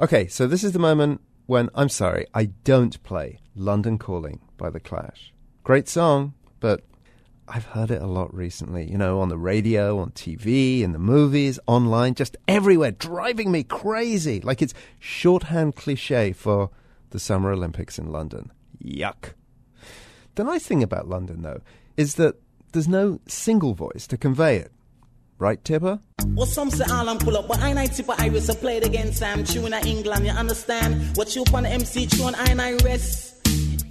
Okay, so this is the moment when I'm sorry, I don't play London Calling by The Clash. Great song, but I've heard it a lot recently, you know, on the radio, on TV, in the movies, online, just everywhere, driving me crazy. Like it's shorthand cliche for the Summer Olympics in London. Yuck. The nice thing about London, though, is that there's no single voice to convey it. Right, Tippa? Well, some say all I'm pull up, but I ain't Tippa Irie. I played against Sam Tune in England. You understand? What you on MC tune, I ain't rest.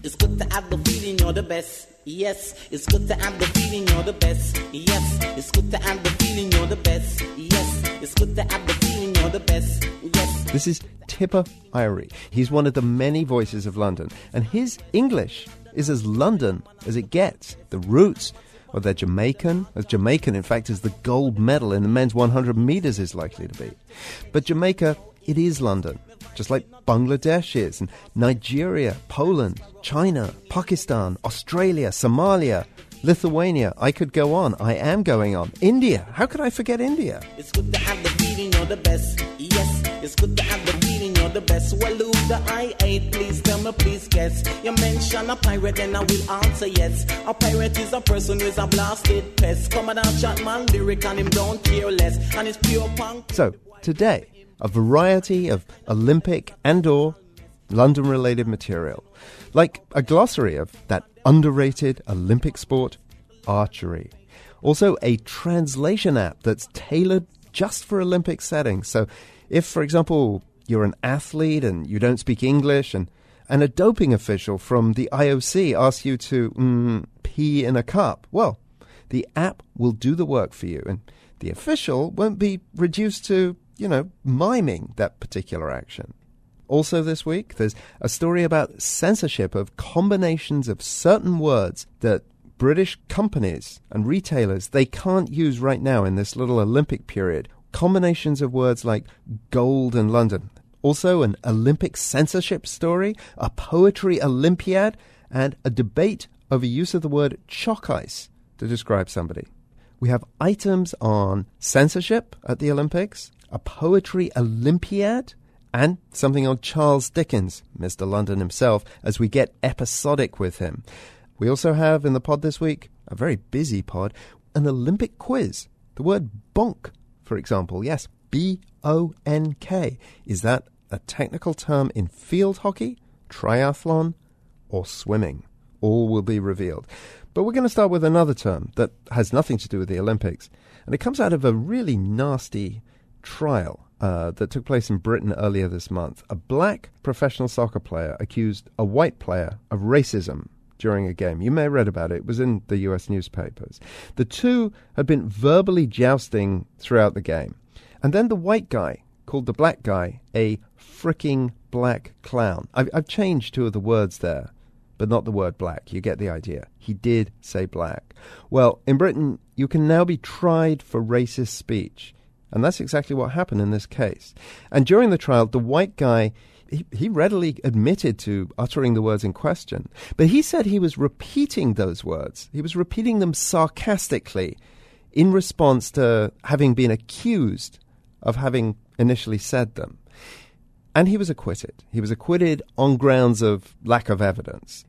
It's good to have the feeling you're the best. Yes, it's good to have the feeling you're the best. Yes, it's good to have the feeling you're the best. Yes, it's good to have the feeling you're the best. Yes. This is Tippa Irie. He's one of the many voices of London, and his English is as London as it gets. The roots of their Jamaican, as Jamaican, in fact, is the gold medal in the men's 100 metres is likely to be. But Jamaica, it is London just like Bangladesh is, and Nigeria, Poland, China, Pakistan, Australia, Somalia, Lithuania. I could go on. I am going on. India. How could I forget India? It's good to have the feeling you're the best. Yes, it's good to have the you're the best. Well, who the I ate? Please tell me, please guess. You mention a pirate, and I will answer yes. A pirate is a person who is a blasted pest. Come and chat man lyric, and him don't care less. And it's pure punk. So, today, a variety of Olympic and or London related material, like a glossary of that underrated Olympic sport, archery. Also, a translation app that's tailored just for Olympic settings. So, if, for example, you're an athlete and you don't speak English, and, and a doping official from the IOC asks you to mm, pee in a cup, well, the app will do the work for you, and the official won't be reduced to you know, miming that particular action. Also, this week, there's a story about censorship of combinations of certain words that British companies and retailers they can't use right now in this little Olympic period. Combinations of words like gold and London. Also, an Olympic censorship story, a poetry Olympiad, and a debate over use of the word choc ice to describe somebody. We have items on censorship at the Olympics, a poetry Olympiad, and something on Charles Dickens, Mr. London himself, as we get episodic with him. We also have in the pod this week, a very busy pod, an Olympic quiz. The word bonk, for example. Yes, B O N K. Is that a technical term in field hockey, triathlon, or swimming? All will be revealed. But we're going to start with another term that has nothing to do with the Olympics. And it comes out of a really nasty trial uh, that took place in Britain earlier this month. A black professional soccer player accused a white player of racism during a game. You may have read about it. It was in the US newspapers. The two had been verbally jousting throughout the game. And then the white guy called the black guy a fricking black clown. I've, I've changed two of the words there, but not the word black. You get the idea. He did say black. Well, in Britain, you can now be tried for racist speech. And that's exactly what happened in this case. And during the trial, the white guy, he, he readily admitted to uttering the words in question. But he said he was repeating those words. He was repeating them sarcastically in response to having been accused of having initially said them. And he was acquitted. He was acquitted on grounds of lack of evidence.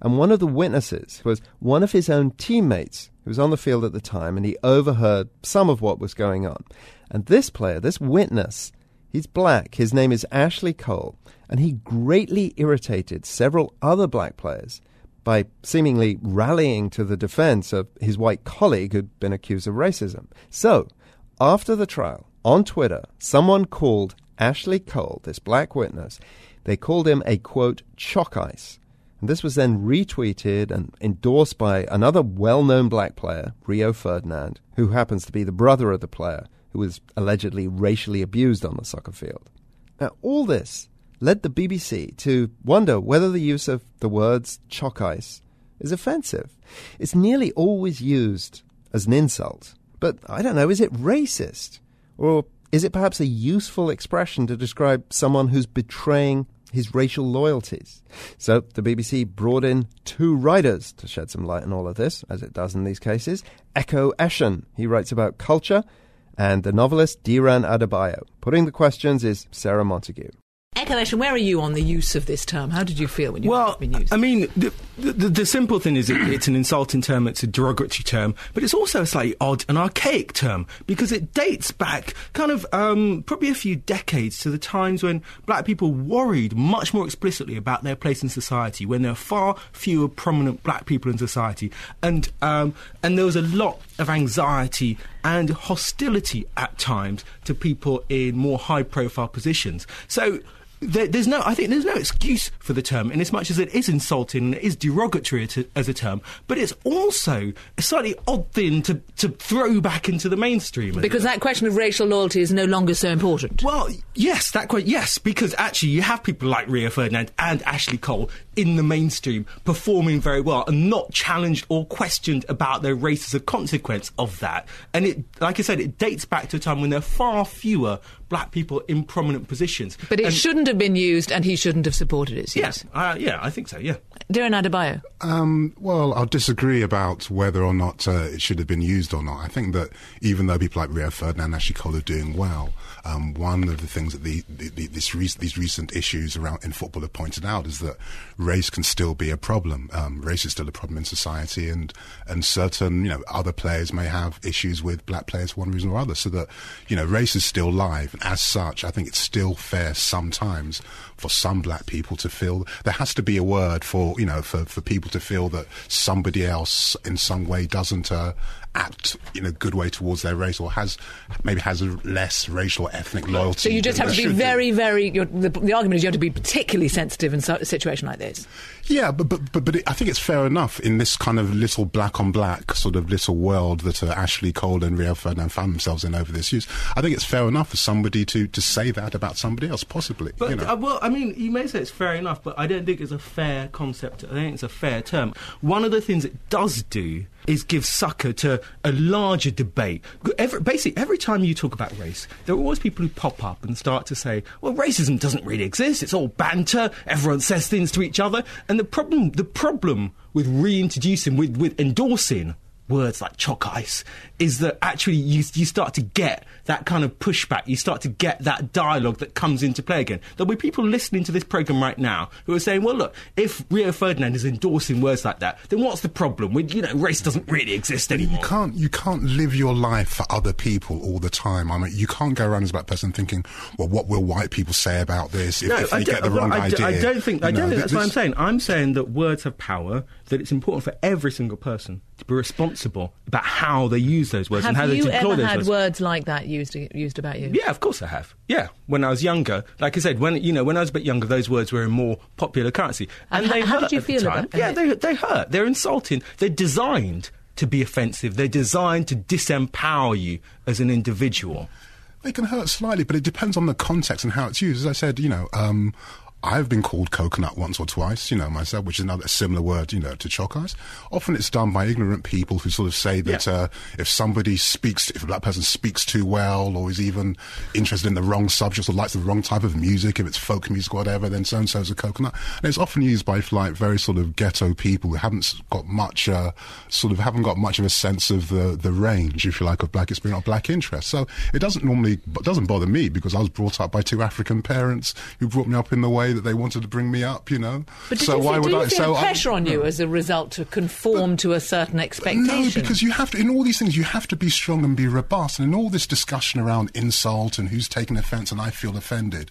And one of the witnesses was one of his own teammates who was on the field at the time and he overheard some of what was going on. And this player, this witness, he's black. His name is Ashley Cole. And he greatly irritated several other black players by seemingly rallying to the defense of his white colleague who'd been accused of racism. So, after the trial, on Twitter, someone called Ashley Cole, this black witness, they called him a quote, choc ice. And this was then retweeted and endorsed by another well known black player, Rio Ferdinand, who happens to be the brother of the player who was allegedly racially abused on the soccer field. Now, all this led the BBC to wonder whether the use of the words choc ice is offensive. It's nearly always used as an insult. But I don't know, is it racist? Or is it perhaps a useful expression to describe someone who's betraying his racial loyalties. So the BBC brought in two writers to shed some light on all of this, as it does in these cases. Ekow Eshun, he writes about culture, and the novelist Diran Adebayo. Putting the questions is Sarah Montague. Where are you on the use of this term? How did you feel when you well, been used? I mean, the, the, the simple thing is it, it's an insulting term, it's a derogatory term, but it's also a slightly odd and archaic term because it dates back kind of um, probably a few decades to the times when black people worried much more explicitly about their place in society, when there are far fewer prominent black people in society, and um, and there was a lot of anxiety and hostility at times to people in more high-profile positions. So there, there's no, I think there's no excuse for the term in as much as it is insulting and it is derogatory to, as a term, but it's also a slightly odd thing to, to throw back into the mainstream. because that question of racial loyalty is no longer so important. Well, yes, that quite yes, because actually you have people like Rio Ferdinand and Ashley Cole in the mainstream performing very well and not challenged or questioned about their race as a consequence of that. And it, like I said, it dates back to a time when there are far fewer black people in prominent positions. But it And- shouldn't have been used, and he shouldn't have supported its use. Yes, uh, yeah, I think so. Yeah. Diran Adebayo. Um, well, I'll disagree about whether or not uh, it should have been used or not. I think that even though people like Rio Ferdinand and Ashley Cole are doing well, um, one of the things that the, the, this rec- these recent issues around in football have pointed out is that race can still be a problem. Um, race is still a problem in society, and and certain you know other players may have issues with black players for one reason or other. So that you know race is still live, and as such, I think it's still fair sometimes for some black people to feel there has to be a word for you know for, for people to feel that somebody else in some way doesn't uh, act in a good way towards their race or has maybe has a less racial or ethnic loyalty. So you just have to be should do. very, very. The, the argument is you have to be particularly sensitive in so, a situation like this. Yeah, but but but, but it, I think it's fair enough in this kind of little black on black sort of little world that uh, Ashley Cole and Rio Ferdinand found themselves in over this use. I think it's fair enough for somebody to, to say that about somebody else, possibly. But you know. uh, well, I mean, you may say it's fair enough, but I don't think it's a fair concept. I think it's a fair term. One of the things it does do is give succor to a larger debate. Every, basically, every time you talk about race, there are always people who pop up and start to say, "Well, racism doesn't really exist. It's all banter. Everyone says things to each other." And the problem, the problem with reintroducing, with with endorsing words like choc ice is that actually you, you start to get that kind of pushback. You start to get that dialogue that comes into play again. There'll be people listening to this program right now who are saying, well, look, if Rio Ferdinand is endorsing words like that, then what's the problem? With, you know, race doesn't really exist anymore. You can't you can't live your life for other people all the time. I mean, you can't go around as a black person thinking, "Well, what will white people say about this if, if I they don't- get the wrong I, d- idea?" I don't think. I don't know, think that's what I'm saying. I'm saying that words have power. That it's important for every single person to be responsible about how they use those words and how have they you deploy ever those had words. words like that used used about you? Yeah, of course I have. Yeah, when I was younger, like I said, when you know, when I was a bit younger, those words were in more popular currency, And and, they how- how hurt did you at the feel time. about Yeah, they they hurt. They're insulting. They're designed to be offensive. They're designed to disempower you as an individual. They can hurt slightly, but it depends on the context and how it's used. As I said, you know, um, I've been called coconut once or twice, you know, myself, which is another similar word, you know, to choc. Often it's done by ignorant people who sort of say that Yeah. uh, if somebody speaks, if a black person speaks too well or is even interested in the wrong subjects or likes the wrong type of music, if it's folk music or whatever, then so and so's a coconut. And it's often used by like very sort of ghetto people who haven't got much, uh, sort of haven't got much of a sense of the the range, if you like, of black experience or black interest. So it doesn't normally, it doesn't bother me because I was brought up by two African parents who brought me up in the way that they wanted to bring me up, you know. But did so you why feel, would do you I? feel so I- pressure on you as a result to conform to a certain expectation? no, because you have to, in all these things, you have to be strong and be robust. And in all this discussion around insult and who's taking offence and I feel offended,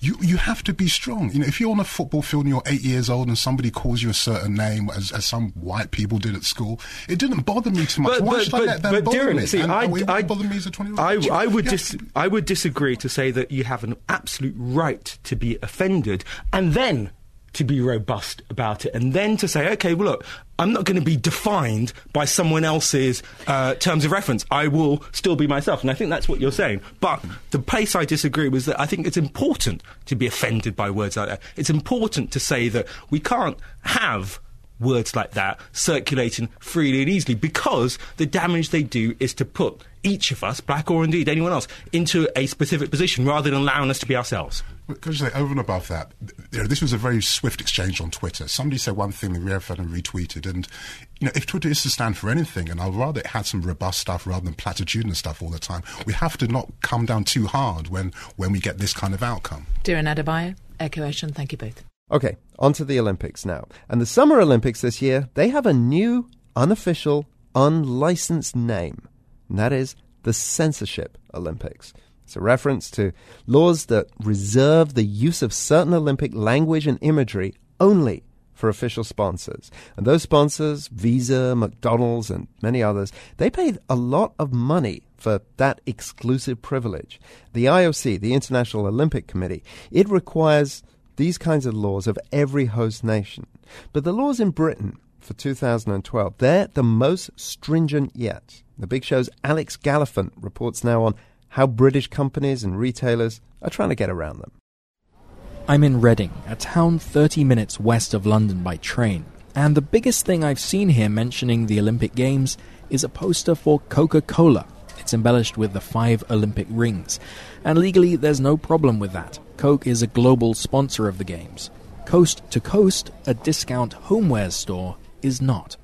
you, you have to be strong. You know, if you're on a football field and you're eight years old and somebody calls you a certain name, as, as some white people did at school, it didn't bother me too much. But, Why should I let them bother Diran, me? see, and, I, and it I, wouldn't bother me as a 20 I, I would Yeah. dis- I would disagree to say that you have an absolute right to be offended, and then to be robust about it, and then to say, okay, well, look, I'm not going to be defined by someone else's uh, terms of reference. I will still be myself, and I think that's what you're saying. But the place I disagree was that I think it's important to be offended by words like that. It's important to say that we can't have words like that circulating freely and easily because the damage they do is to put each of us, black or indeed anyone else, into a specific position rather than allowing us to be ourselves. Could you say, over and above that, you know, this was a very swift exchange on Twitter. Somebody said one thing, and Rio Ferdinand retweeted, and you know, if Twitter is to stand for anything, and I'd rather it had some robust stuff rather than platitudinous stuff all the time, we have to not come down too hard when when we get this kind of outcome. Diran Adebayo, Ekow Eshun, thank you both. Okay, on to the Olympics now. And the Summer Olympics this year, they have a new, unofficial, unlicensed name. And that is the Censorship Olympics. It's a reference to laws that reserve the use of certain Olympic language and imagery only for official sponsors. And those sponsors, Visa, McDonald's, and many others, they paid a lot of money for that exclusive privilege. The IOC, the International Olympic Committee, it requires these kinds of laws of every host nation. But the laws in Britain for 2012, they're the most stringent yet. The Big Show's Alex Gallafent reports now on how British companies and retailers are trying to get around them. I'm in Reading, a town 30 minutes west of London by train, and the biggest thing I've seen here mentioning the Olympic Games is a poster for Coca Cola. It's embellished with the five Olympic rings, and legally there's no problem with that. Coke is a global sponsor of the Games. Coast to Coast, a discount homeware store, is not.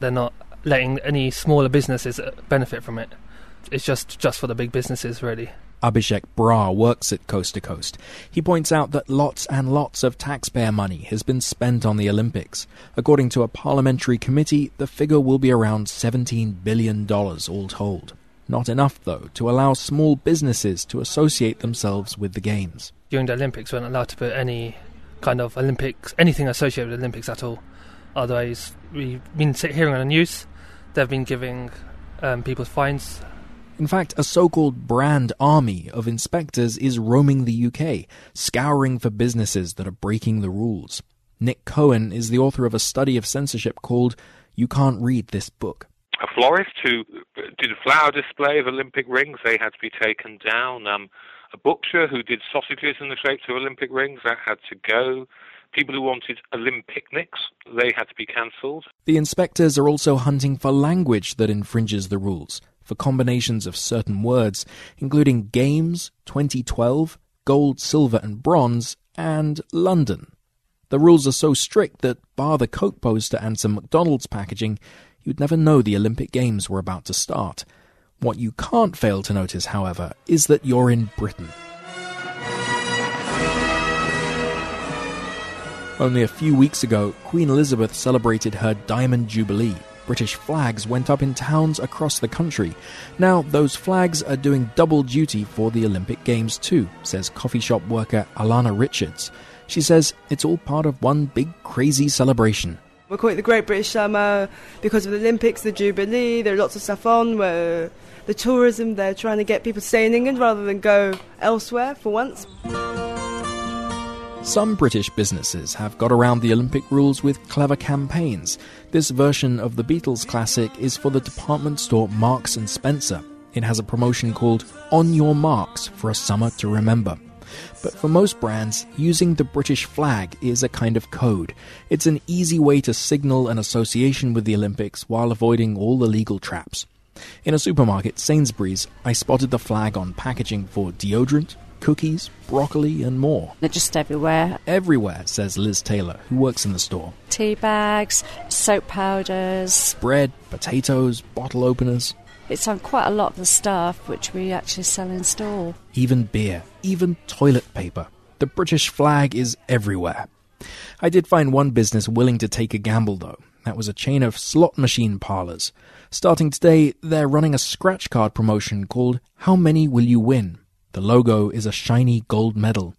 They're not letting any smaller businesses uh, benefit from it. It's just, just for the big businesses, really. Abhishek Bra works at Coast to Coast. He points out that lots and lots of taxpayer money has been spent on the Olympics. According to a parliamentary committee, the figure will be around $17 billion all told. Not enough, though, to allow small businesses to associate themselves with the Games. During the Olympics, we weren't allowed to put any kind of Olympics, anything associated with Olympics at all. Otherwise, we've been hearing on the news, they've been giving um, people fines in fact, a so called brand army of inspectors is roaming the UK, scouring for businesses that are breaking the rules. Nick Cohen is the author of a study of censorship called You Can't Read This Book. A florist who did a flower display of Olympic rings, they had to be taken down. Um, a butcher who did sausages in the shapes of Olympic rings, that had to go. People who wanted Olympicnics, they had to be cancelled. The inspectors are also hunting for language that infringes the rules for combinations of certain words, including games, 2012, gold, silver, and bronze, and London. The rules are so strict that, bar the Coke poster and some McDonald's packaging, you'd never know the Olympic Games were about to start. What you can't fail to notice, however, is that you're in Britain. Only a few weeks ago, Queen Elizabeth celebrated her Diamond Jubilee, British flags went up in towns across the country. Now, those flags are doing double duty for the Olympic Games too, says coffee shop worker Alana Richards. She says it's all part of one big crazy celebration. We call it the Great British Summer because of the Olympics, the Jubilee. There are lots of stuff on where the tourism, they're trying to get people to stay in England rather than go elsewhere for once. Some British businesses have got around the Olympic rules with clever campaigns. This version of the Beatles classic is for the department store Marks and Spencer. It has a promotion called On Your Marks for a Summer to Remember. But for most brands, using the British flag is a kind of code. It's an easy way to signal an association with the Olympics while avoiding all the legal traps. In a supermarket, Sainsbury's, I spotted the flag on packaging for deodorant, cookies, broccoli, and more. They're just everywhere. Everywhere, says Liz Taylor, who works in the store. Tea bags, soap powders, bread, potatoes, bottle openers. It's on quite a lot of the stuff which we actually sell in store. Even beer, even toilet paper. The British flag is everywhere. I did find one business willing to take a gamble, though. That was a chain of slot machine parlours. Starting today, they're running a scratch card promotion called How Many Will You Win? The logo is a shiny gold medal.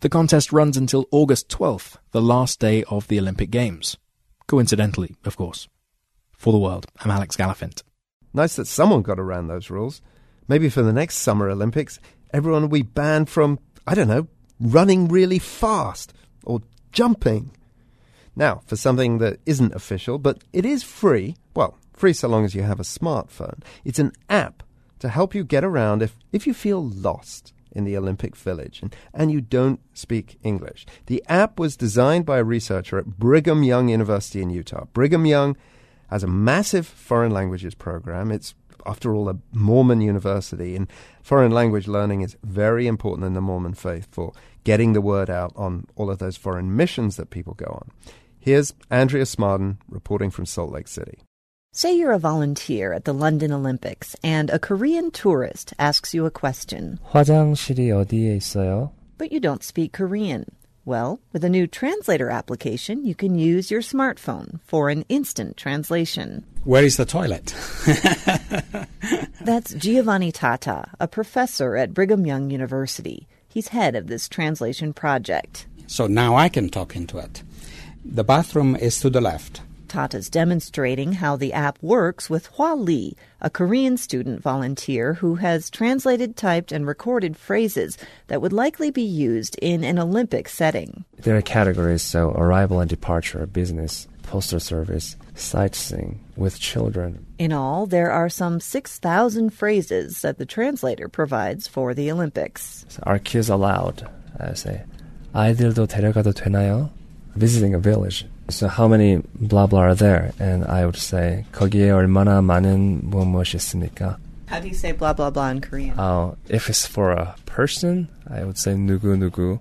The contest runs until August 12th, the last day of the Olympic Games. Coincidentally, of course. For the world, I'm Alex Gallafent. Nice that someone got around those rules. Maybe for the next Summer Olympics, everyone will be banned from, I don't know, running really fast or jumping. Now, for something that isn't official, but it is free, well, free so long as you have a smartphone, it's an app to help you get around if, if you feel lost in the Olympic Village and, and you don't speak English. The app was designed by a researcher at Brigham Young University in Utah. Brigham Young has a massive foreign languages program. It's, after all, a Mormon university, and foreign language learning is very important in the Mormon faith for getting the word out on all of those foreign missions that people go on. Here's Andrea Smardon reporting from Salt Lake City. Say you're a volunteer at the London Olympics and a Korean tourist asks you a question. 화장실이 어디에 있어요? But you don't speak Korean. Well, with a new translator application, you can use your smartphone for an instant translation. Where is the toilet? That's Giovanni Tata, a professor at Brigham Young University. He's head of this translation project. So now I can talk into it. The bathroom is to the left. Tata's demonstrating how the app works with Hua Lee, a Korean student volunteer who has translated, typed, and recorded phrases that would likely be used in an Olympic setting. There are categories, so arrival and departure, business, postal service, sightseeing, with children. In all, there are some 6,000 phrases that the translator provides for the Olympics. So are kids allowed? I say, 아이들도 데려가도 되나요? Visiting a village. So how many blah blah are there? And I would say 거기에 얼마나 많은 무엇 있습니까? How do you say blah blah blah in Korean? Uh, if it's for a person, I would say 누구 누구.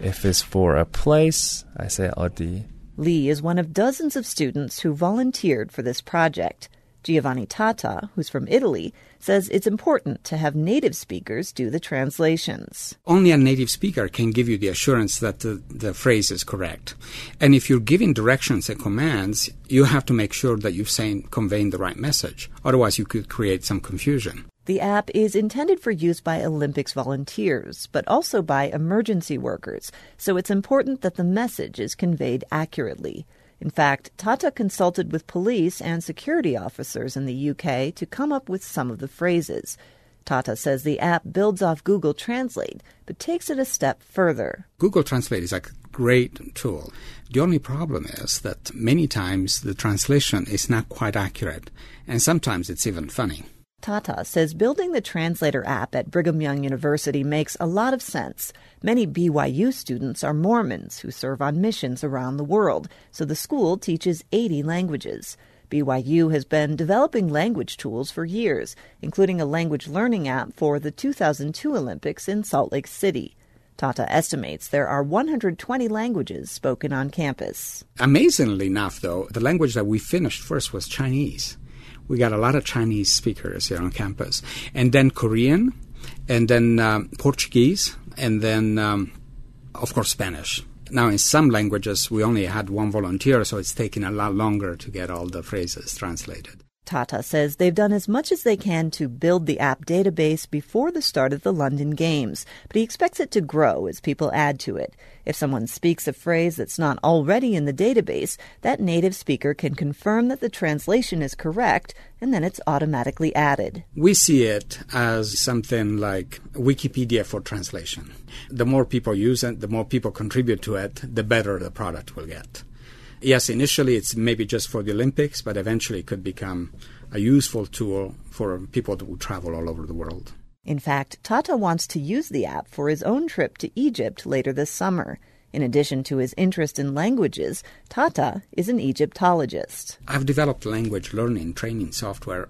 If it's for a place, I say 어디. Lee is one of dozens of students who volunteered for this project. Giovanni Tata, who's from Italy, says it's important to have native speakers do the translations. Only a native speaker can give you the assurance that the, the phrase is correct. And if you're giving directions and commands, you have to make sure that you're saying, conveying the right message. Otherwise, you could create some confusion. The app is intended for use by Olympics volunteers, but also by emergency workers, so it's important that the message is conveyed accurately. In fact, Tata consulted with police and security officers in the UK to come up with some of the phrases. Tata says the app builds off Google Translate, but takes it a step further. Google Translate is a great tool. The only problem is that many times the translation is not quite accurate, and sometimes it's even funny. Tata says building the translator app at Brigham Young University makes a lot of sense. Many BYU students are Mormons who serve on missions around the world, so the school teaches 80 languages. BYU has been developing language tools for years, including a language learning app for the 2002 Olympics in Salt Lake City. Tata estimates there are 120 languages spoken on campus. Amazingly enough, though, the language that we finished first was Chinese we got a lot of Chinese speakers here on campus, and then Korean, and then um, Portuguese, and then, um, of course, Spanish. Now, in some languages, we only had one volunteer, so it's taking a lot longer to get all the phrases translated. Tata says they've done as much as they can to build the app database before the start of the London Games, but he expects it to grow as people add to it. If someone speaks a phrase that's not already in the database, that native speaker can confirm that the translation is correct, and then it's automatically added. We see it as something like Wikipedia for translation. The more people use it, the more people contribute to it, the better the product will get yes, initially it's maybe just for the Olympics, but eventually it could become a useful tool for people who travel all over the world. In fact, Tata wants to use the app for his own trip to Egypt later this summer. In addition to his interest in languages, Tata is an Egyptologist. I've developed language learning training software,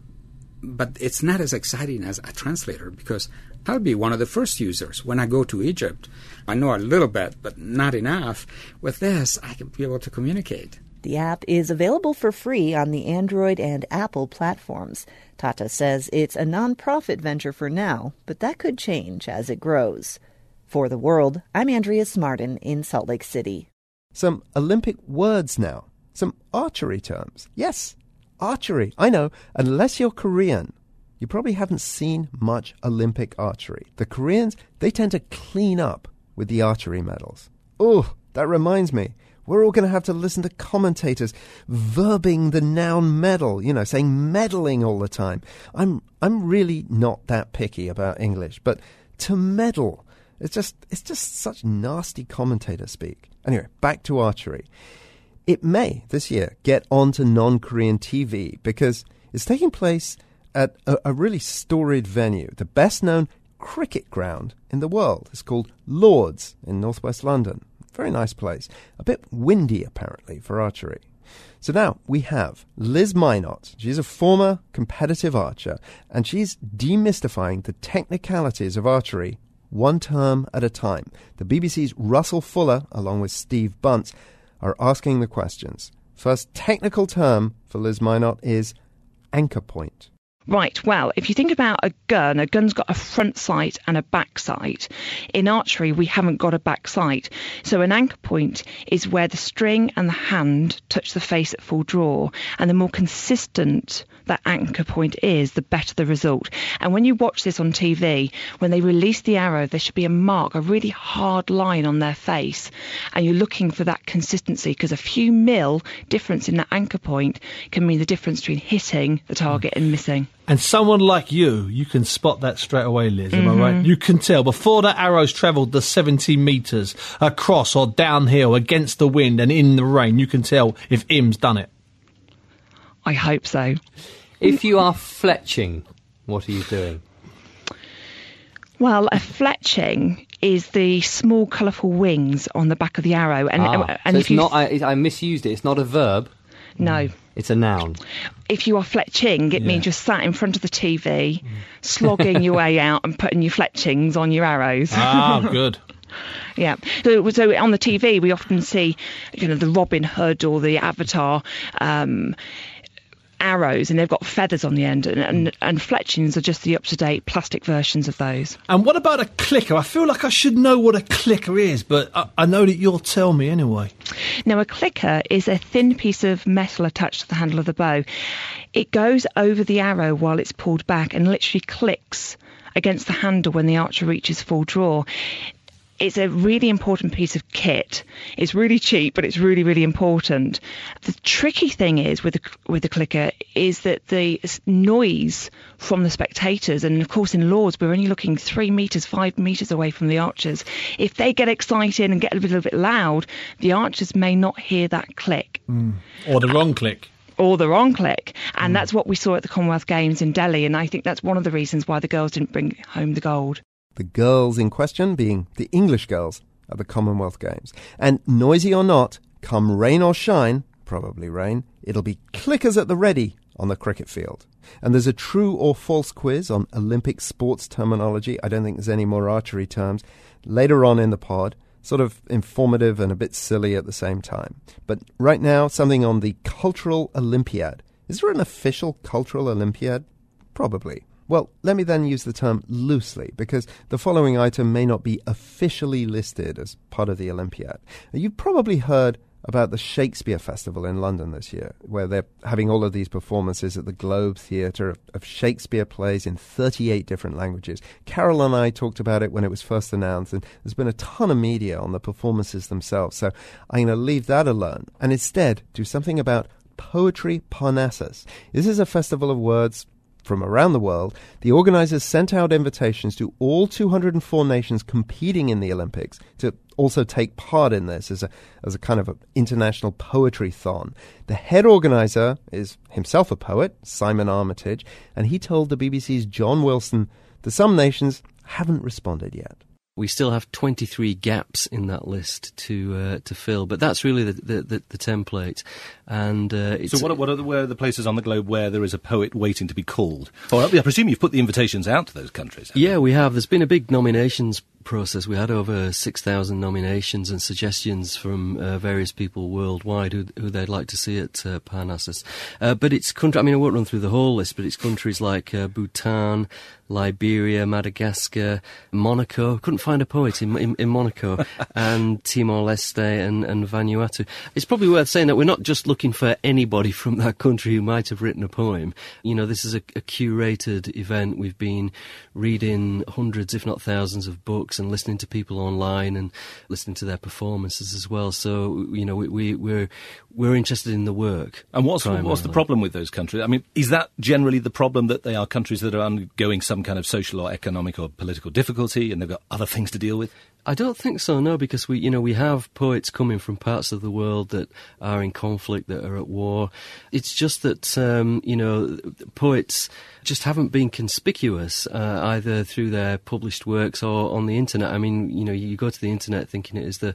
but it's not as exciting as a translator because I'll be one of the first users when I go to Egypt. I know a little bit, but not enough. With this, I can be able to communicate. The app is available for free on the Android and Apple platforms. Tata says it's a non-profit venture for now, but that could change as it grows. For the world, I'm Andrea Smardon in Salt Lake City. Some Olympic words now. Some archery terms. Yes, archery. I know, unless you're Korean, you probably haven't seen much Olympic archery. The Koreans, they tend to clean up with the archery medals. Oh, that reminds me. We're all going to have to listen to commentators verbing the noun medal, you know, saying meddling all the time. I'm I'm really not that picky about English, but to meddle, it's just it's just such nasty commentator speak. Anyway, back to archery. It may this year get onto non-Korean TV because it's taking place at a, a really storied venue, the best known cricket ground in the world. It's called Lords in northwest London. Very nice place. A bit windy, apparently, for archery. So now we have Liz Minot. She's a former competitive archer, and she's demystifying the technicalities of archery one term at a time. The BBC's Russell Fuller, along with Steve Bunce, are asking the questions. First technical term for Liz Minot is anchor point. Right, well, if you think about a gun, a gun's got a front sight and a back sight. In archery, we haven't got a back sight. So an anchor point is where the string and the hand touch the face at full draw. And the more consistent that anchor point is, the better the result. And when you watch this on TV, when they release the arrow, there should be a mark, a really hard line on their face. And you're looking for that consistency because a few mil difference in that anchor point can mean the difference between hitting the target and missing. And someone like you, you can spot that straight away, Liz. Am I Mhm. right? You can tell before that arrow's travelled the 70 metres across or downhill against the wind and in the rain. You can tell if Im's done it. I hope so. If you are fletching, what are you doing? Well, a fletching is the small colourful wings on the back of the arrow, and ah, and so if it's you not. I, I misused it. It's not a verb. no, It's a noun. if you are fletching, it means you're sat in front of the TV, slogging your way out and putting your fletchings on your arrows. Ah, good. Yeah. So, so on the TV, we often see, you know, the Robin Hood or the Avatar um, arrows, and they've got feathers on the end, and, and, and fletchings are just the up-to-date plastic versions of those. And what about a clicker? I feel like I should know what a clicker is, but I, I know that you'll tell me anyway. Now, a clicker is a thin piece of metal attached to the handle of the bow. It goes over the arrow while it's pulled back and literally clicks against the handle when the archer reaches full draw. It's a really important piece of kit. It's really cheap, but it's really, really important. The tricky thing is with the, with the clicker is that the noise from the spectators, and of course in Lords we're only looking three meters, five meters away from the archers. If they get excited and get a little bit loud, the archers may not hear that click mm. Or the wrong click. or the wrong click. And mm. that's what we saw at the Commonwealth Games in Delhi. And I think that's one of the reasons why the girls didn't bring home the gold. The girls in question being the English girls at the Commonwealth Games. And noisy or not, come rain or shine, probably rain, it'll be clickers at the ready on the cricket field. And there's a true or false quiz on Olympic sports terminology. I don't think there's any more archery terms. Later on in the pod, sort of informative and a bit silly at the same time. But right now, something on the Cultural Olympiad. Is there an official Cultural Olympiad? Probably. Well, let me then use the term loosely, because the following item may not be officially listed as part of the Olympiad. You've probably heard about the Shakespeare Festival in London this year, where they're having all of these performances at the Globe Theatre of, of Shakespeare plays in 38 different languages. Carol and I talked about it when it was first announced, and there's been a ton of media on the performances themselves, so I'm going to leave that alone and instead do something about Poetry Parnassus. This is a festival of words from around the world, the organizers sent out invitations to all 204 nations competing in the Olympics to also take part in this as a, as a kind of international poetry thon. The head organizer is himself a poet, Simon Armitage, and he told the BBC's John Wilson that some nations haven't responded yet. We still have 23 gaps in that list to uh, to fill, but that's really the the, the, the template. And uh, it's, So what are, what are the, where are the places on the globe where there is a poet waiting to be called? Or I presume you've put the invitations out to those countries. Yeah, we have. There's been a big nominations process. We had over 6,000 nominations and suggestions from uh, various people worldwide who, who they'd like to see at uh, Parnassus. Uh, but it's country. I mean, I won't run through the whole list, but it's countries like uh, Bhutan, Liberia, Madagascar, Monaco. Couldn't find a poet in, in, in Monaco, and Timor-Leste and, and Vanuatu. It's probably worth saying that we're not just looking for anybody from that country who might have written a poem. You know, this is a, a curated event. We've been reading hundreds, if not thousands, of books and listening to people online and listening to their performances as well. So, you know, we, we, we're we're interested in the work. And what's what's the problem with those countries? I mean, is that generally the problem that they are countries that are undergoing some kind of social or economic or political difficulty, and they've got other things to deal with? I don't think so. No, because we, you know, we have poets coming from parts of the world that are in conflict, that are at war. It's just that um, you know, poets just haven't been conspicuous uh, either through their published works or on the internet. I mean, you know, you go to the internet thinking it is the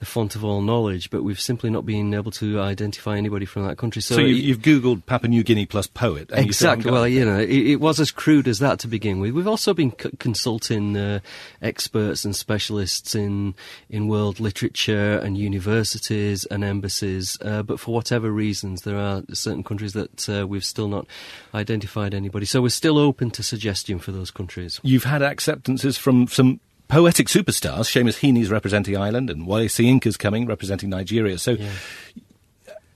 the font of all knowledge, but we've simply not been able to identify anybody from that country. So, So, you, you've, googled Papua New Guinea plus poet. And you Exactly. got Well, you know, it, it was as crude as that to begin with. We've also been c- consulting uh, experts and specialists specialists in in world literature and universities and embassies. Uh, but for whatever reasons, there are certain countries that uh, we've still not identified anybody. So we're still open to suggestion for those countries. You've had acceptances from some poetic superstars. Seamus Heaney's representing Ireland, and Wole Soyinka's coming representing Nigeria. So.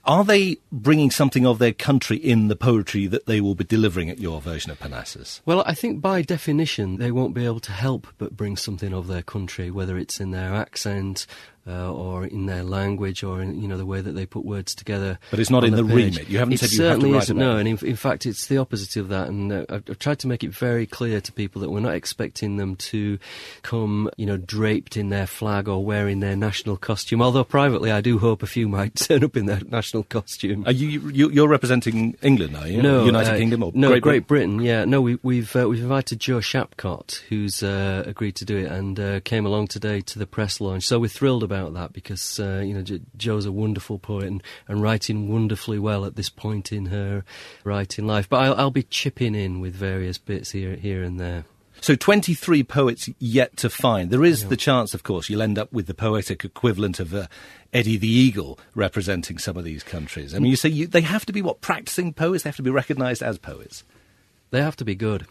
Are they bringing something of their country in the poetry that they will be delivering at your version of Parnassus? Well, I think by definition they won't be able to help but bring something of their country, whether it's in their accent uh, or in their language or in you know the way that they put words together. But it's not in the page. remit. You haven't it said you have to certainly isn't. No, and in, in fact, it's the opposite of that. And uh, I've, I've tried to make it very clear to people that we're not expecting them to come, you know, draped in their flag or wearing their national costume. Although privately, I do hope a few might turn up in their national costume. Are you, you you're representing England, are you? No, United uh, Kingdom or no, Great, Great Britain? Britain. Yeah, no, we, we've uh, we've invited Jo Shapcott, who's uh, agreed to do it, and uh, came along today to the press launch. So we're thrilled about that because uh, you know J- Jo's a wonderful poet and, and writing wonderfully well at this point in her writing life. But I'll, I'll be chipping in with various bits here here and there. So 23 poets yet to find. There is the chance, of course, you'll end up with the poetic equivalent of uh, Eddie the Eagle representing some of these countries. I mean, you say you, they have to be, what, practicing poets? They have to be recognised as poets. They have to be good.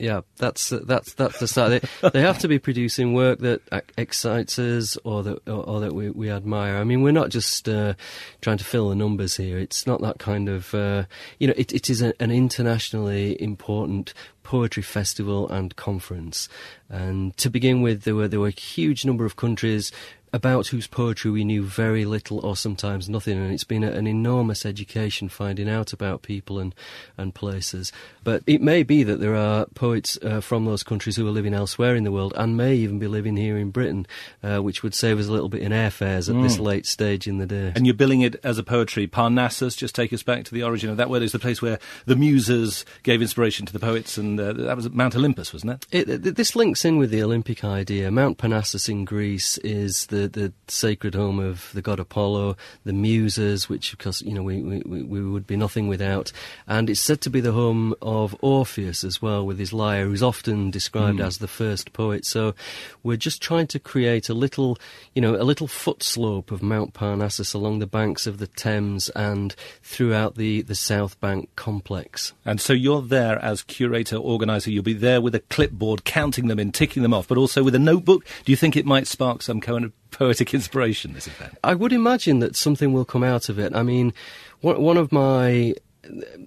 Yeah, that's that's that's the start. They, they have to be producing work that uh, excites us or that or, or that we, we admire. I mean, we're not just uh, trying to fill the numbers here. It's not that kind of uh, you know. It, it is a, an internationally important poetry festival and conference. And to begin with, there were there were a huge number of countries about whose poetry we knew very little or sometimes nothing, and it's been a, an enormous education finding out about people and, and places. But it may be that there are poets uh, from those countries who are living elsewhere in the world and may even be living here in Britain, uh, which would save us a little bit in airfares at this Mm. late stage in the day. And you're billing it as a poetry. Parnassus, just take us back to the origin of that word, is the place where the muses gave inspiration to the poets, and uh, that was Mount Olympus, wasn't it? It, th- this links in with the Olympic idea. Mount Parnassus in Greece is the, the sacred home of the god Apollo, the Muses, which of course you know we, we, we we would be nothing without, and it's said to be the home of Orpheus as well, with his lyre, who's often described Mm. as the first poet. So we're just trying to create a little, you know, a little foot slope of Mount Parnassus along the banks of the Thames and throughout the the South Bank complex. And so you're there as curator, organizer. You'll be there with a clipboard, counting them and ticking them off, but also with a notebook. Do you think it might spark some kind of poetic inspiration, this event? I would imagine that something will come out of it. I mean, one, one of my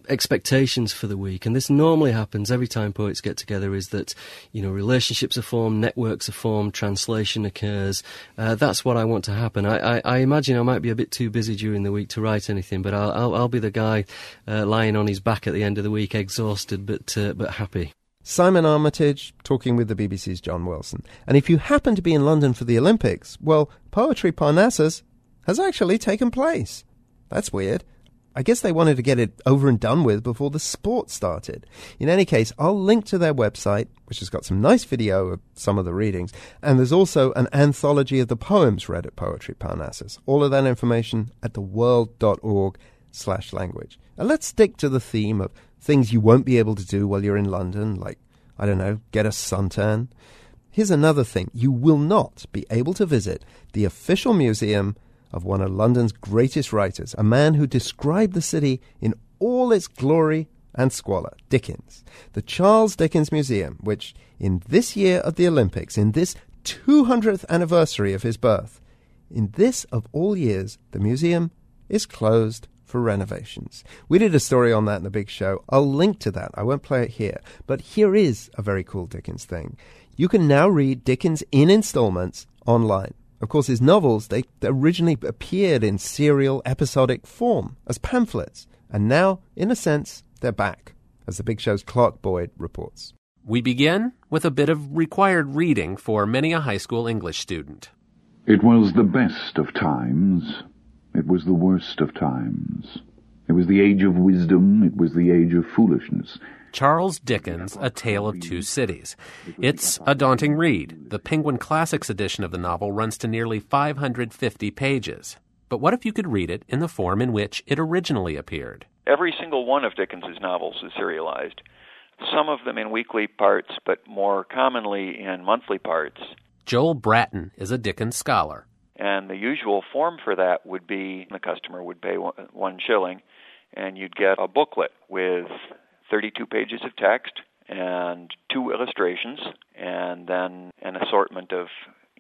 expectations for the week, and this normally happens every time poets get together, is that you know relationships are formed, networks are formed, translation occurs. Uh, that's what I want to happen. I, I, I imagine I might be a bit too busy during the week to write anything, but I'll, I'll, I'll be the guy uh, lying on his back at the end of the week, exhausted but uh, but happy. Simon Armitage talking with the BBC's John Wilson. And if you happen to be in London for the Olympics, well, Poetry Parnassus has actually taken place. That's weird. I guess they wanted to get it over and done with before the sport started. In any case, I'll link to their website, which has got some nice video of some of the readings, and there's also an anthology of the poems read at Poetry Parnassus. All of that information at theworld.org slash language. And let's stick to the theme of things you won't be able to do while you're in London, like, I don't know, get a suntan. Here's another thing you will not be able to visit the official museum of one of London's greatest writers, a man who described the city in all its glory and squalor, Dickens. The Charles Dickens Museum, which in this year of the Olympics, in this 200th anniversary of his birth, in this of all years, the museum is closed for renovations. We did a story on that in the big show. I'll link to that. I won't play it here. But here is a very cool Dickens thing. You can now read Dickens in installments online. Of course, his novels, they originally appeared in serial episodic form as pamphlets. And now, in a sense, they're back, as the big show's Clark Boyd reports. We begin with a bit of required reading for many a high school English student. It was the best of times. It was the worst of times. It was the age of wisdom. It was the age of foolishness. Charles Dickens' A Tale of Two Cities. It's a daunting read. The Penguin Classics edition of the novel runs to nearly 550 pages. But what if you could read it in the form in which it originally appeared? Every single one of Dickens's novels is serialized. Some of them in weekly parts, but more commonly in monthly parts. Joel Brattin is a Dickens scholar. And the usual form for that would be the customer would pay one, one shilling, and you'd get a booklet with 32 pages of text and two illustrations, and then an assortment of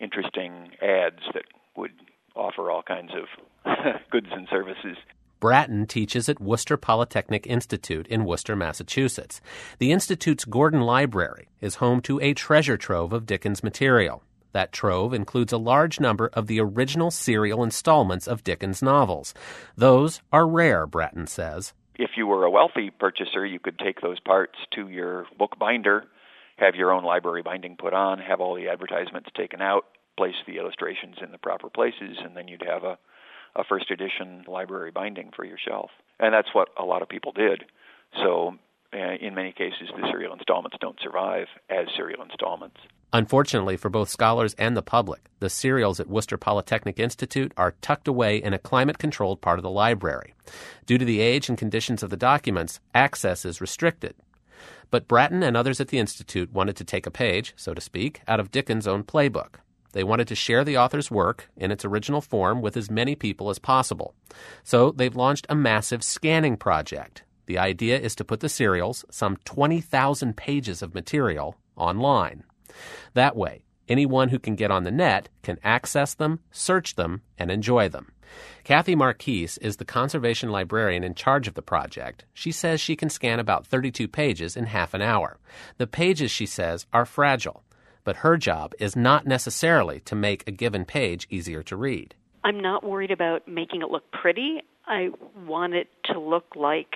interesting ads that would offer all kinds of goods and services. Brattin teaches at Worcester Polytechnic Institute in Worcester, Massachusetts. The Institute's Gordon Library is home to a treasure trove of Dickens material. That trove includes a large number of the original serial installments of Dickens novels. Those are rare, Brattin says. If you were a wealthy purchaser, you could take those parts to your book binder, have your own library binding put on, have all the advertisements taken out, place the illustrations in the proper places, and then you'd have a a first edition library binding for your shelf. And that's what a lot of people did. So, uh, in many cases, the serial installments don't survive as serial installments. Unfortunately for both scholars and the public, the serials at Worcester Polytechnic Institute are tucked away in a climate controlled part of the library. Due to the age and conditions of the documents, access is restricted. But Brattin and others at the Institute wanted to take a page, so to speak, out of Dickens' own playbook. They wanted to share the author's work in its original form with as many people as possible. So they've launched a massive scanning project. The idea is to put the serials, some 20,000 pages of material, online. That way, anyone who can get on the net can access them, search them, and enjoy them. Kathy Marquise is the conservation librarian in charge of the project. She says she can scan about 32 pages in half an hour. The pages, she says, are fragile but her job is not necessarily to make a given page easier to read. I'm not worried about making it look pretty. I want it to look like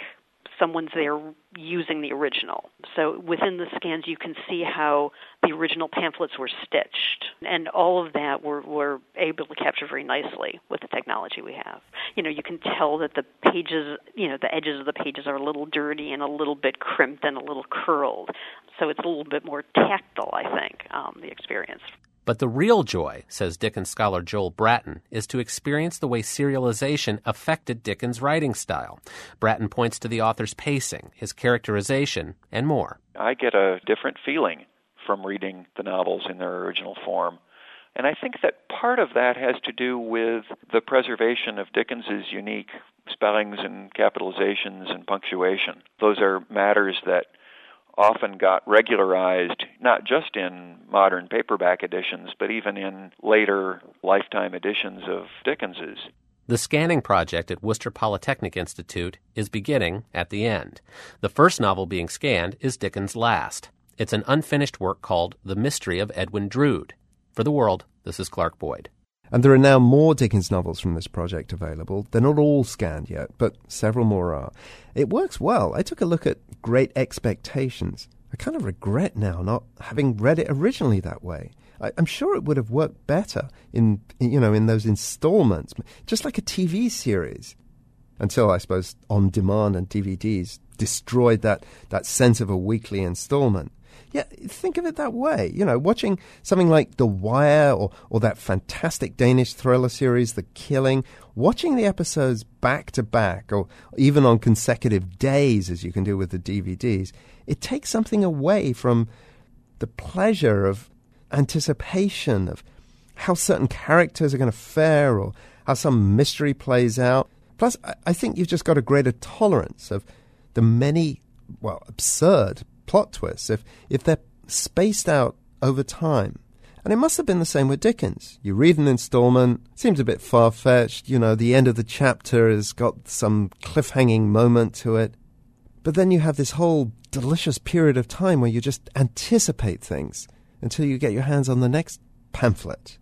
someone's there using the original. So within the scans, you can see how the original pamphlets were stitched, and all of that we're, we're able to capture very nicely with the technology we have. You know, you can tell that the pages, you know, the edges of the pages are a little dirty and a little bit crimped and a little curled so it's a little bit more tactile, I think, um, the experience. But the real joy, says Dickens scholar Joel Brattin, is to experience the way serialization affected Dickens' writing style. Brattin points to the author's pacing, his characterization, and more. I get a different feeling from reading the novels in their original form. And I think that part of that has to do with the preservation of Dickens's unique spellings and capitalizations and punctuation. Those are matters that often got regularized not just in modern paperback editions, but even in later lifetime editions of Dickens's. The scanning project at Worcester Polytechnic Institute is beginning at the end. The first novel being scanned is Dickens' last. It's an unfinished work called The Mystery of Edwin Drood. For the world, this is Clark Boyd. And there are now more Dickens novels from this project available. They're not all scanned yet, but several more are. It works well. I took a look at Great Expectations. I kind of regret now not having read it originally that way. I, am sure it would have worked better in, you know, in those installments, just like a TV series. Until I suppose on demand and DVDs destroyed that, that sense of a weekly installment. Yeah, think of it that way. You know, watching something like The Wire or, or that fantastic Danish thriller series, The Killing, watching the episodes back to back or even on consecutive days, as you can do with the DVDs, it takes something away from the pleasure of anticipation of how certain characters are going to fare or how some mystery plays out. Plus, I think you've just got a greater tolerance of the many, well, absurd plot twists, if, if they're spaced out over time. And it must have been the same with Dickens. You read an installment, seems a bit far fetched, you know, the end of the chapter has got some cliffhanging moment to it. But then you have this whole delicious period of time where you just anticipate things until you get your hands on the next pamphlet.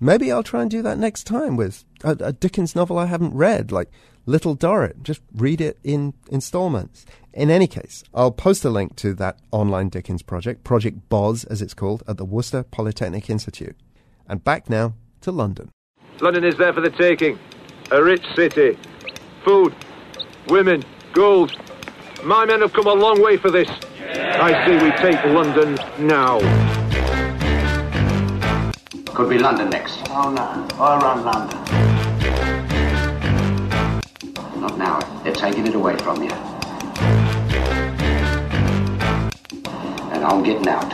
Maybe I'll try and do that next time with a, a Dickens novel I haven't read, like Little Dorrit. Just read it in installments. In any case, I'll post a link to that online Dickens project, Project Boz as it's called, at the Worcester Polytechnic Institute. And back now to London. London is there for the taking. A rich city. Food, women, gold. My men have come a long way for this. I say we take London now. Could be London next. Oh no, all around London. Taking it away from you. And I'm getting out.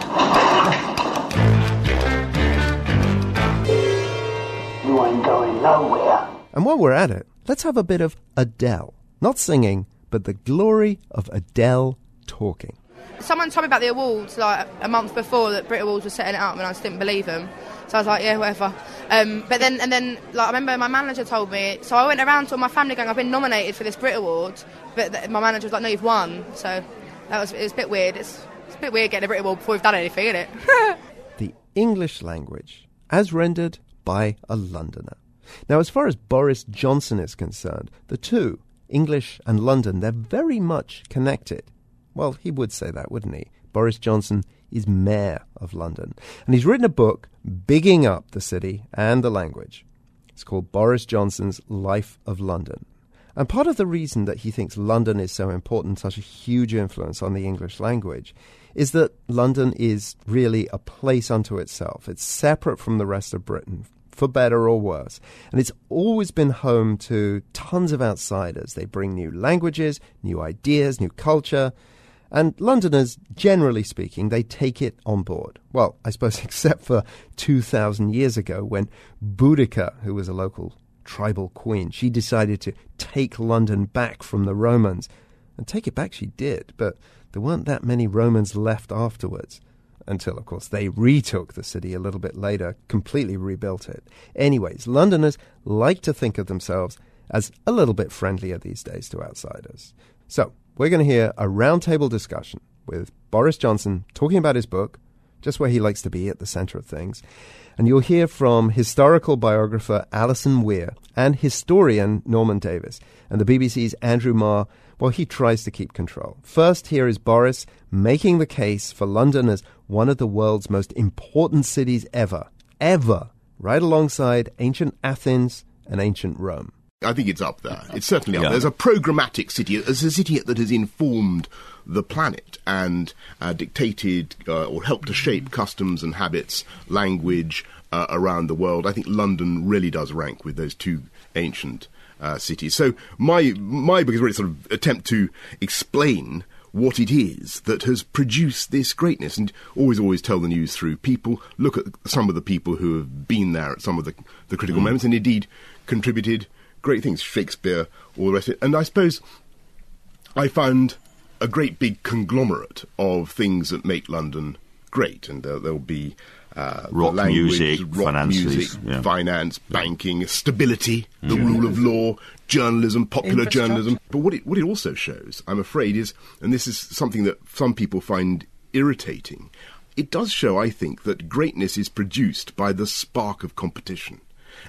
You ain't going nowhere. And while we're at it, let's have a bit of Adele. Not singing, but the glory of Adele talking. Someone told me about the awards like a month before that Brit Awards was setting it up, and I just didn't believe them. So I was like, yeah, whatever. Um, but then, and then, like I remember my manager told me. So I went around to all my family going, I've been nominated for this Brit Award, but th- my manager was like, no, you've won. So that was it was a bit weird. It's, it's a bit weird getting a Brit Award before we've done anything, isn't it? the English language, as rendered by a Londoner. Now, as far as Boris Johnson is concerned, the two, English and London, they're very much connected. Well, he would say that, wouldn't he? Boris Johnson is mayor of London. And he's written a book bigging up the city and the language. It's called Boris Johnson's Life of London. And part of the reason that he thinks London is so important, such a huge influence on the English language, is that London is really a place unto itself. It's separate from the rest of Britain, for better or worse. And it's always been home to tons of outsiders. They bring new languages, new ideas, new culture. And Londoners, generally speaking, they take it on board. Well, I suppose except for 2,000 years ago when Boudica, who was a local tribal queen, she decided to take London back from the Romans. And take it back she did, but there weren't that many Romans left afterwards. Until, of course, they retook the city a little bit later, completely rebuilt it. Anyways, Londoners like to think of themselves as a little bit friendlier these days to outsiders. So, we're going to hear a roundtable discussion with Boris Johnson talking about his book, just where he likes to be at the center of things. And you'll hear from historical biographer Alison Weir and historian Norman Davies And the BBC's Andrew Marr, well, he tries to keep control. First, here is Boris making the case for London as one of the world's most important cities ever. Ever. Right alongside ancient Athens and ancient Rome. I think it's up there. It's certainly up Yeah. there. There's a programmatic city. It's a city that has informed the planet and uh, dictated uh, or helped to shape customs and habits, language uh, around the world. I think London really does rank with those two ancient uh, cities. So my my book is really sort of attempt to explain what it is that has produced this greatness and always always tell the news through people look at some of the people who have been there at some of the, the critical Mm. moments and indeed contributed great things shakespeare all the rest of it and i suppose i found a great big conglomerate of things that make london great and there, there'll be uh, Rock language, music, rock finances, music, yeah. finance, banking, stability, the Yeah. rule of law, journalism, popular journalism. But what it, what it also shows, I'm afraid, is, and this is something that some people find irritating, it does show, I think, that greatness is produced by the spark of competition.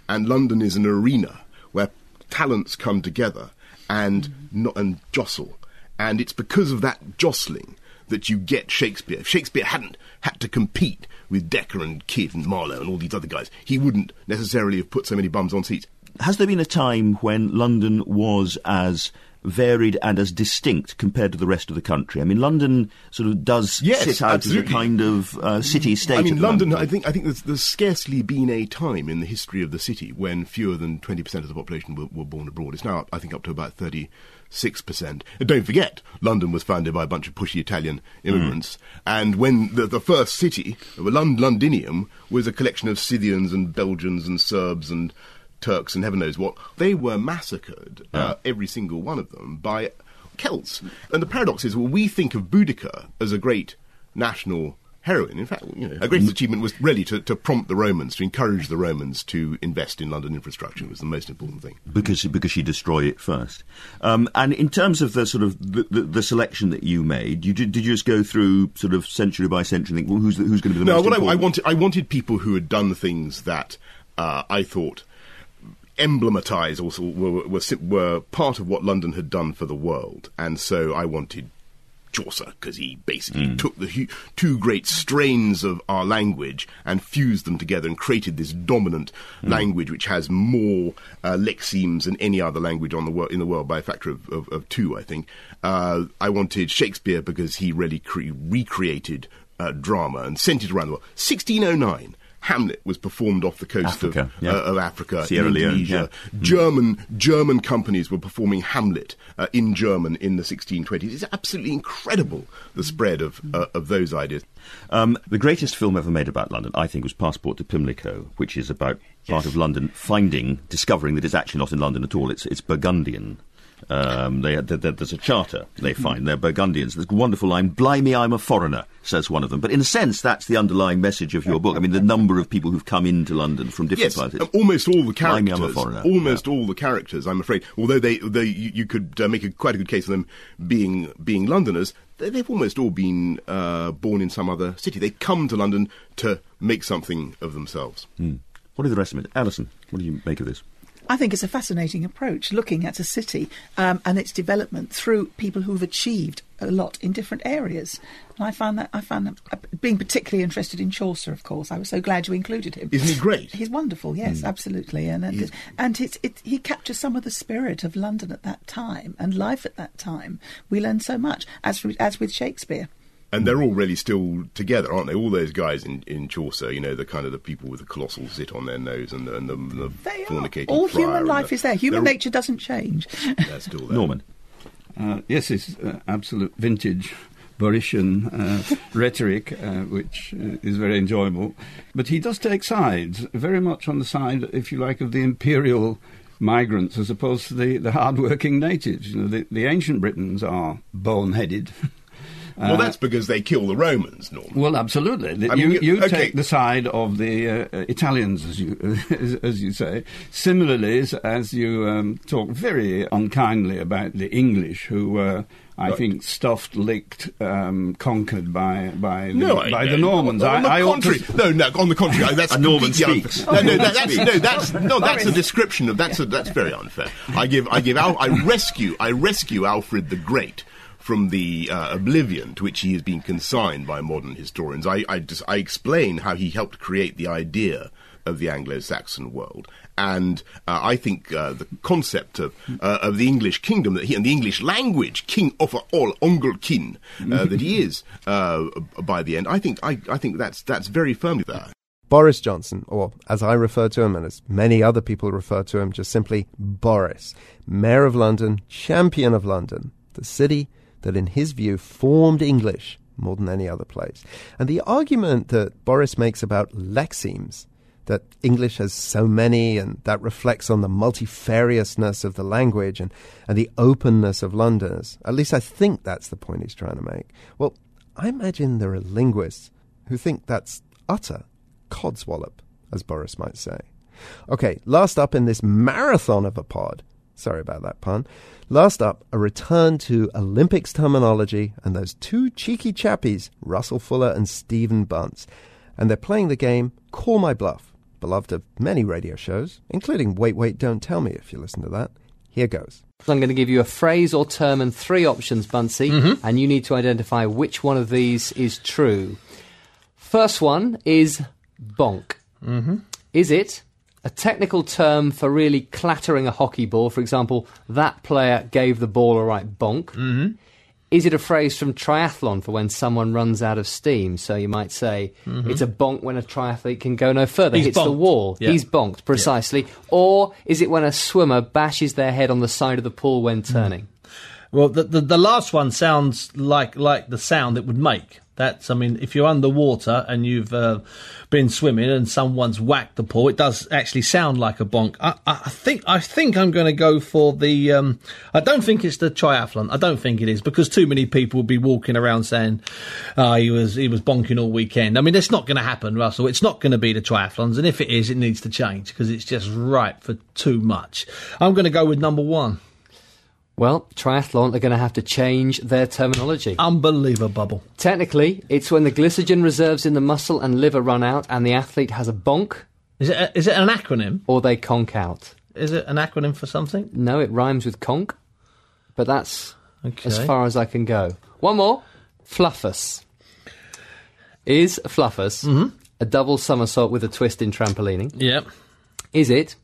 And London is an arena where talents come together and, mm-hmm. not, and jostle. And it's because of that jostling that you get Shakespeare. If Shakespeare hadn't had to compete with Dekker and Kyd and Marlowe and all these other guys, he wouldn't necessarily have put so many bums on seats. Has there been a time when London was as varied and as distinct compared to the rest of the country? I mean, London sort of does Yes, sit out absolutely. as a kind of uh, city-state. I mean, London. moment. I think. I think there's, there's scarcely been a time in the history of the city when fewer than twenty percent of the population were, were born abroad. It's now, I think, up to about thirty-six percent. And don't forget, London was founded by a bunch of pushy Italian immigrants. And when the, the first city, Lond- Londinium, was a collection of Scythians and Belgians and Serbs and Turks and heaven knows what, they were massacred, uh, every single one of them, by Celts. And the paradox is, well, we think of Boudica as a great national heroine. In fact, you know, her greatest achievement was really to, to prompt the Romans, to encourage the Romans to invest in London infrastructure was the most important thing. because because she destroyed it first. Um, and in terms of the sort of the, the, the selection that you made, you did, did you just go through sort of century by century and think, well, who's who's going to be the no, most what I, I wanted, I wanted people who had done things that uh, I thought emblematise also were, were, were part of what London had done for the world, and so I wanted Chaucer because he basically took the hu- two great strains of our language and fused them together and created this dominant language which has more uh, lexemes than any other language on the wor- in the world by a factor of, of, of two, I think. Uh, I wanted Shakespeare because he really cre- recreated uh, drama and sent it around the world. 1609 Hamlet was performed off the coast Africa, of, yeah. uh, of Africa, Sierra Leone, yeah. Mm. German German companies were performing Hamlet uh, in German in the 1620s. It's absolutely incredible the spread of uh, of those ideas. Um, the greatest film ever made about London, I think, was Passport to Pimlico, which is about part of London finding, discovering that it's actually not in London at all. It's it's Burgundian. Um, they, there- there- there's a charter they find. They're Burgundians. There's a wonderful line, Blimey, I'm a foreigner, says one of them. But in a sense, that's the underlying message of your book. I mean, the number of people who've come into London from different Yes, places. um, almost all the Blimey, characters. I'm a foreigner. Almost all the characters, I'm afraid. Although they, they you, you could uh, make a, quite a good case of them being being Londoners. They, they've almost all been uh, born in some other city. They come to London to make something of themselves. Hmm. What are the rest of it? Alison, what do you make of this? I think it's a fascinating approach, looking at a city um, and its development through people who've achieved a lot in different areas. And I found that I found that, uh, being particularly interested in Chaucer, of course. I was so glad you included him. Isn't he great? He's wonderful. Yes, Mm. absolutely. And and, and it's, it, he captures some of the spirit of London at that time and life at that time. We learn so much, as as with Shakespeare. And they're all really still together, aren't they? All those guys in, in Chaucer, you know, the kind of the people with the colossal zit on their nose and the, and the, the fornicating All human life the- is there. Human they're all- nature doesn't change. They're still there. Norman. Uh, yes, it's uh, absolute vintage Borician uh, rhetoric, uh, which uh, is very enjoyable. But he does take sides, very much on the side, if you like, of the imperial migrants as opposed to the, the hard-working natives. You know, the, the ancient Britons are boneheaded. Well, Uh, that's because they kill the Romans, Norman. well, absolutely. The- I mean, you you- you okay. take the side of the uh, uh, Italians, as you as, as you say. Similarly, as, as you um, talk very unkindly about the English, who were, I Right. think, stuffed, licked, um, conquered by by the, No, I by the don't. Normans. On the I, I ought to- contrary, no, no. On the contrary, that's A Norman completely speaks. unfair. No, no, A that, that's no, that's no, that's a description of that's a, that's very unfair. I give, I give, Al, I rescue, I rescue Alfred the Great from the uh, oblivion to which he has been consigned by modern historians. I, I just, I explain how he helped create the idea of the Anglo-Saxon world. And uh, I think uh, the concept of uh, of the English kingdom that he and the English language, king of all Angelcynn, uh, that he is uh, by the end. I think I, I think that's that's very firmly there. Boris Johnson, or as I refer to him and as many other people refer to him, just simply Boris, Mayor of London, champion of London, the city that in his view formed English more than any other place. And the argument that Boris makes about lexemes, that English has so many and that reflects on the multifariousness of the language and, and the openness of Londoners, at least I think that's the point he's trying to make. Well, I imagine there are linguists who think that's utter codswallop, as Boris might say. Okay, last up in this marathon of a pod, sorry about that pun, last up, a return to Olympics terminology and those two cheeky chappies, Russell Fuller and Stephen Bunce. And they're playing the game Call My Bluff, beloved of many radio shows, including Wait, Wait, Don't Tell Me if you listen to that. Here goes. So I'm going to give you a phrase or term and three options, Bunsey, Mhm. and you need to identify which one of these is true. First one is bonk. Mm-hmm. Is it a technical term for really clattering a hockey ball? For example, that player gave the ball a right bonk. Mm-hmm. Is it a phrase from triathlon for when someone runs out of steam? So you might say Mhm. it's a bonk when a triathlete can go no further, He's hits the wall. Yeah. He's bonked, precisely. Or is it when a swimmer bashes their head on the side of the pool when turning? Well, the, the the last one sounds like like the sound it would make. That's, I mean, if you're underwater and you've uh, been swimming and someone's whacked the pool, it does actually sound like a bonk. I, I think I think I'm going to go for the. Um, I don't think it's the triathlon. I don't think it is because too many people would be walking around saying, "Oh, he was he was bonking all weekend." I mean, it's not going to happen, Russell. It's not going to be the triathlons, and if it is, it needs to change because it's just ripe for too much. I'm going to go with number one. Well, triathlon are going to have to change their terminology. Unbelievable bubble. Technically, it's when the glycogen reserves in the muscle and liver run out and the athlete has a bonk. Is it, a, is it an acronym? Or they conk out. Is it an acronym for something? No, it rhymes with conk, but that's Okay. as far as I can go. One more. Fliffus. Is Fliffus Mm-hmm. a double somersault with a twist in trampolining? Yep. Is it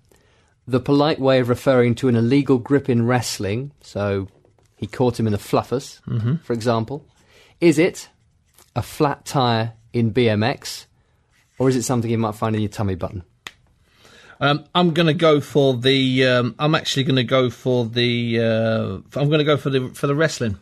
the polite way of referring to an illegal grip in wrestling? So he caught him in the fliffus, Mhm. for example. Is it a flat tyre in BMX? Or is it something you might find in your tummy button? Um, I'm going to go for the. Um, I'm actually going to go for the. Uh, I'm going to go for the for the wrestling.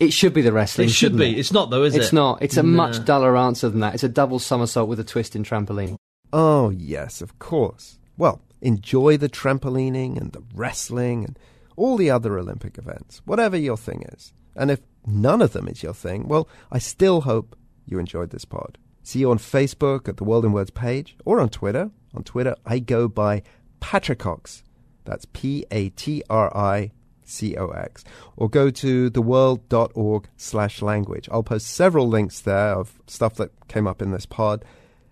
It should be the wrestling. It should shouldn't be. It's not though, is it's it? It's not. It's a No. much duller answer than that. It's a double somersault with a twist in trampoline. Oh, yes, of course. Well, enjoy the trampolining and the wrestling and all the other Olympic events, whatever your thing is. And if none of them is your thing, well, I still hope you enjoyed this pod. See you on Facebook at the World in Words page or on Twitter. On Twitter, I go by Patricox. That's P A T R I C O X. Or go to theworld.org slash language. I'll post several links there of stuff that came up in this pod.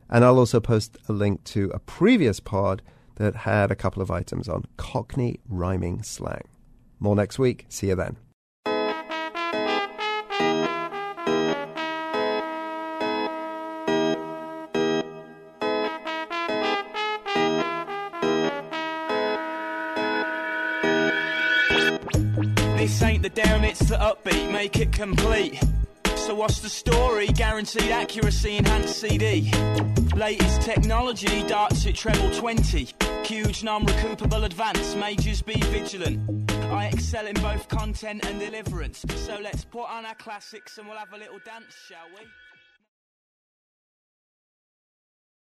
And I'll also post a link to a previous pod that had a couple of items on Cockney rhyming slang. More next week. See you then. This ain't the down, it's the upbeat, make it complete. So what's the story? Guaranteed accuracy, enhanced CD. Latest technology, darts at treble 20. Huge non-recoupable advance, majors be vigilant. I excel in both content and deliverance. So let's put on our classics and we'll have a little dance, shall we?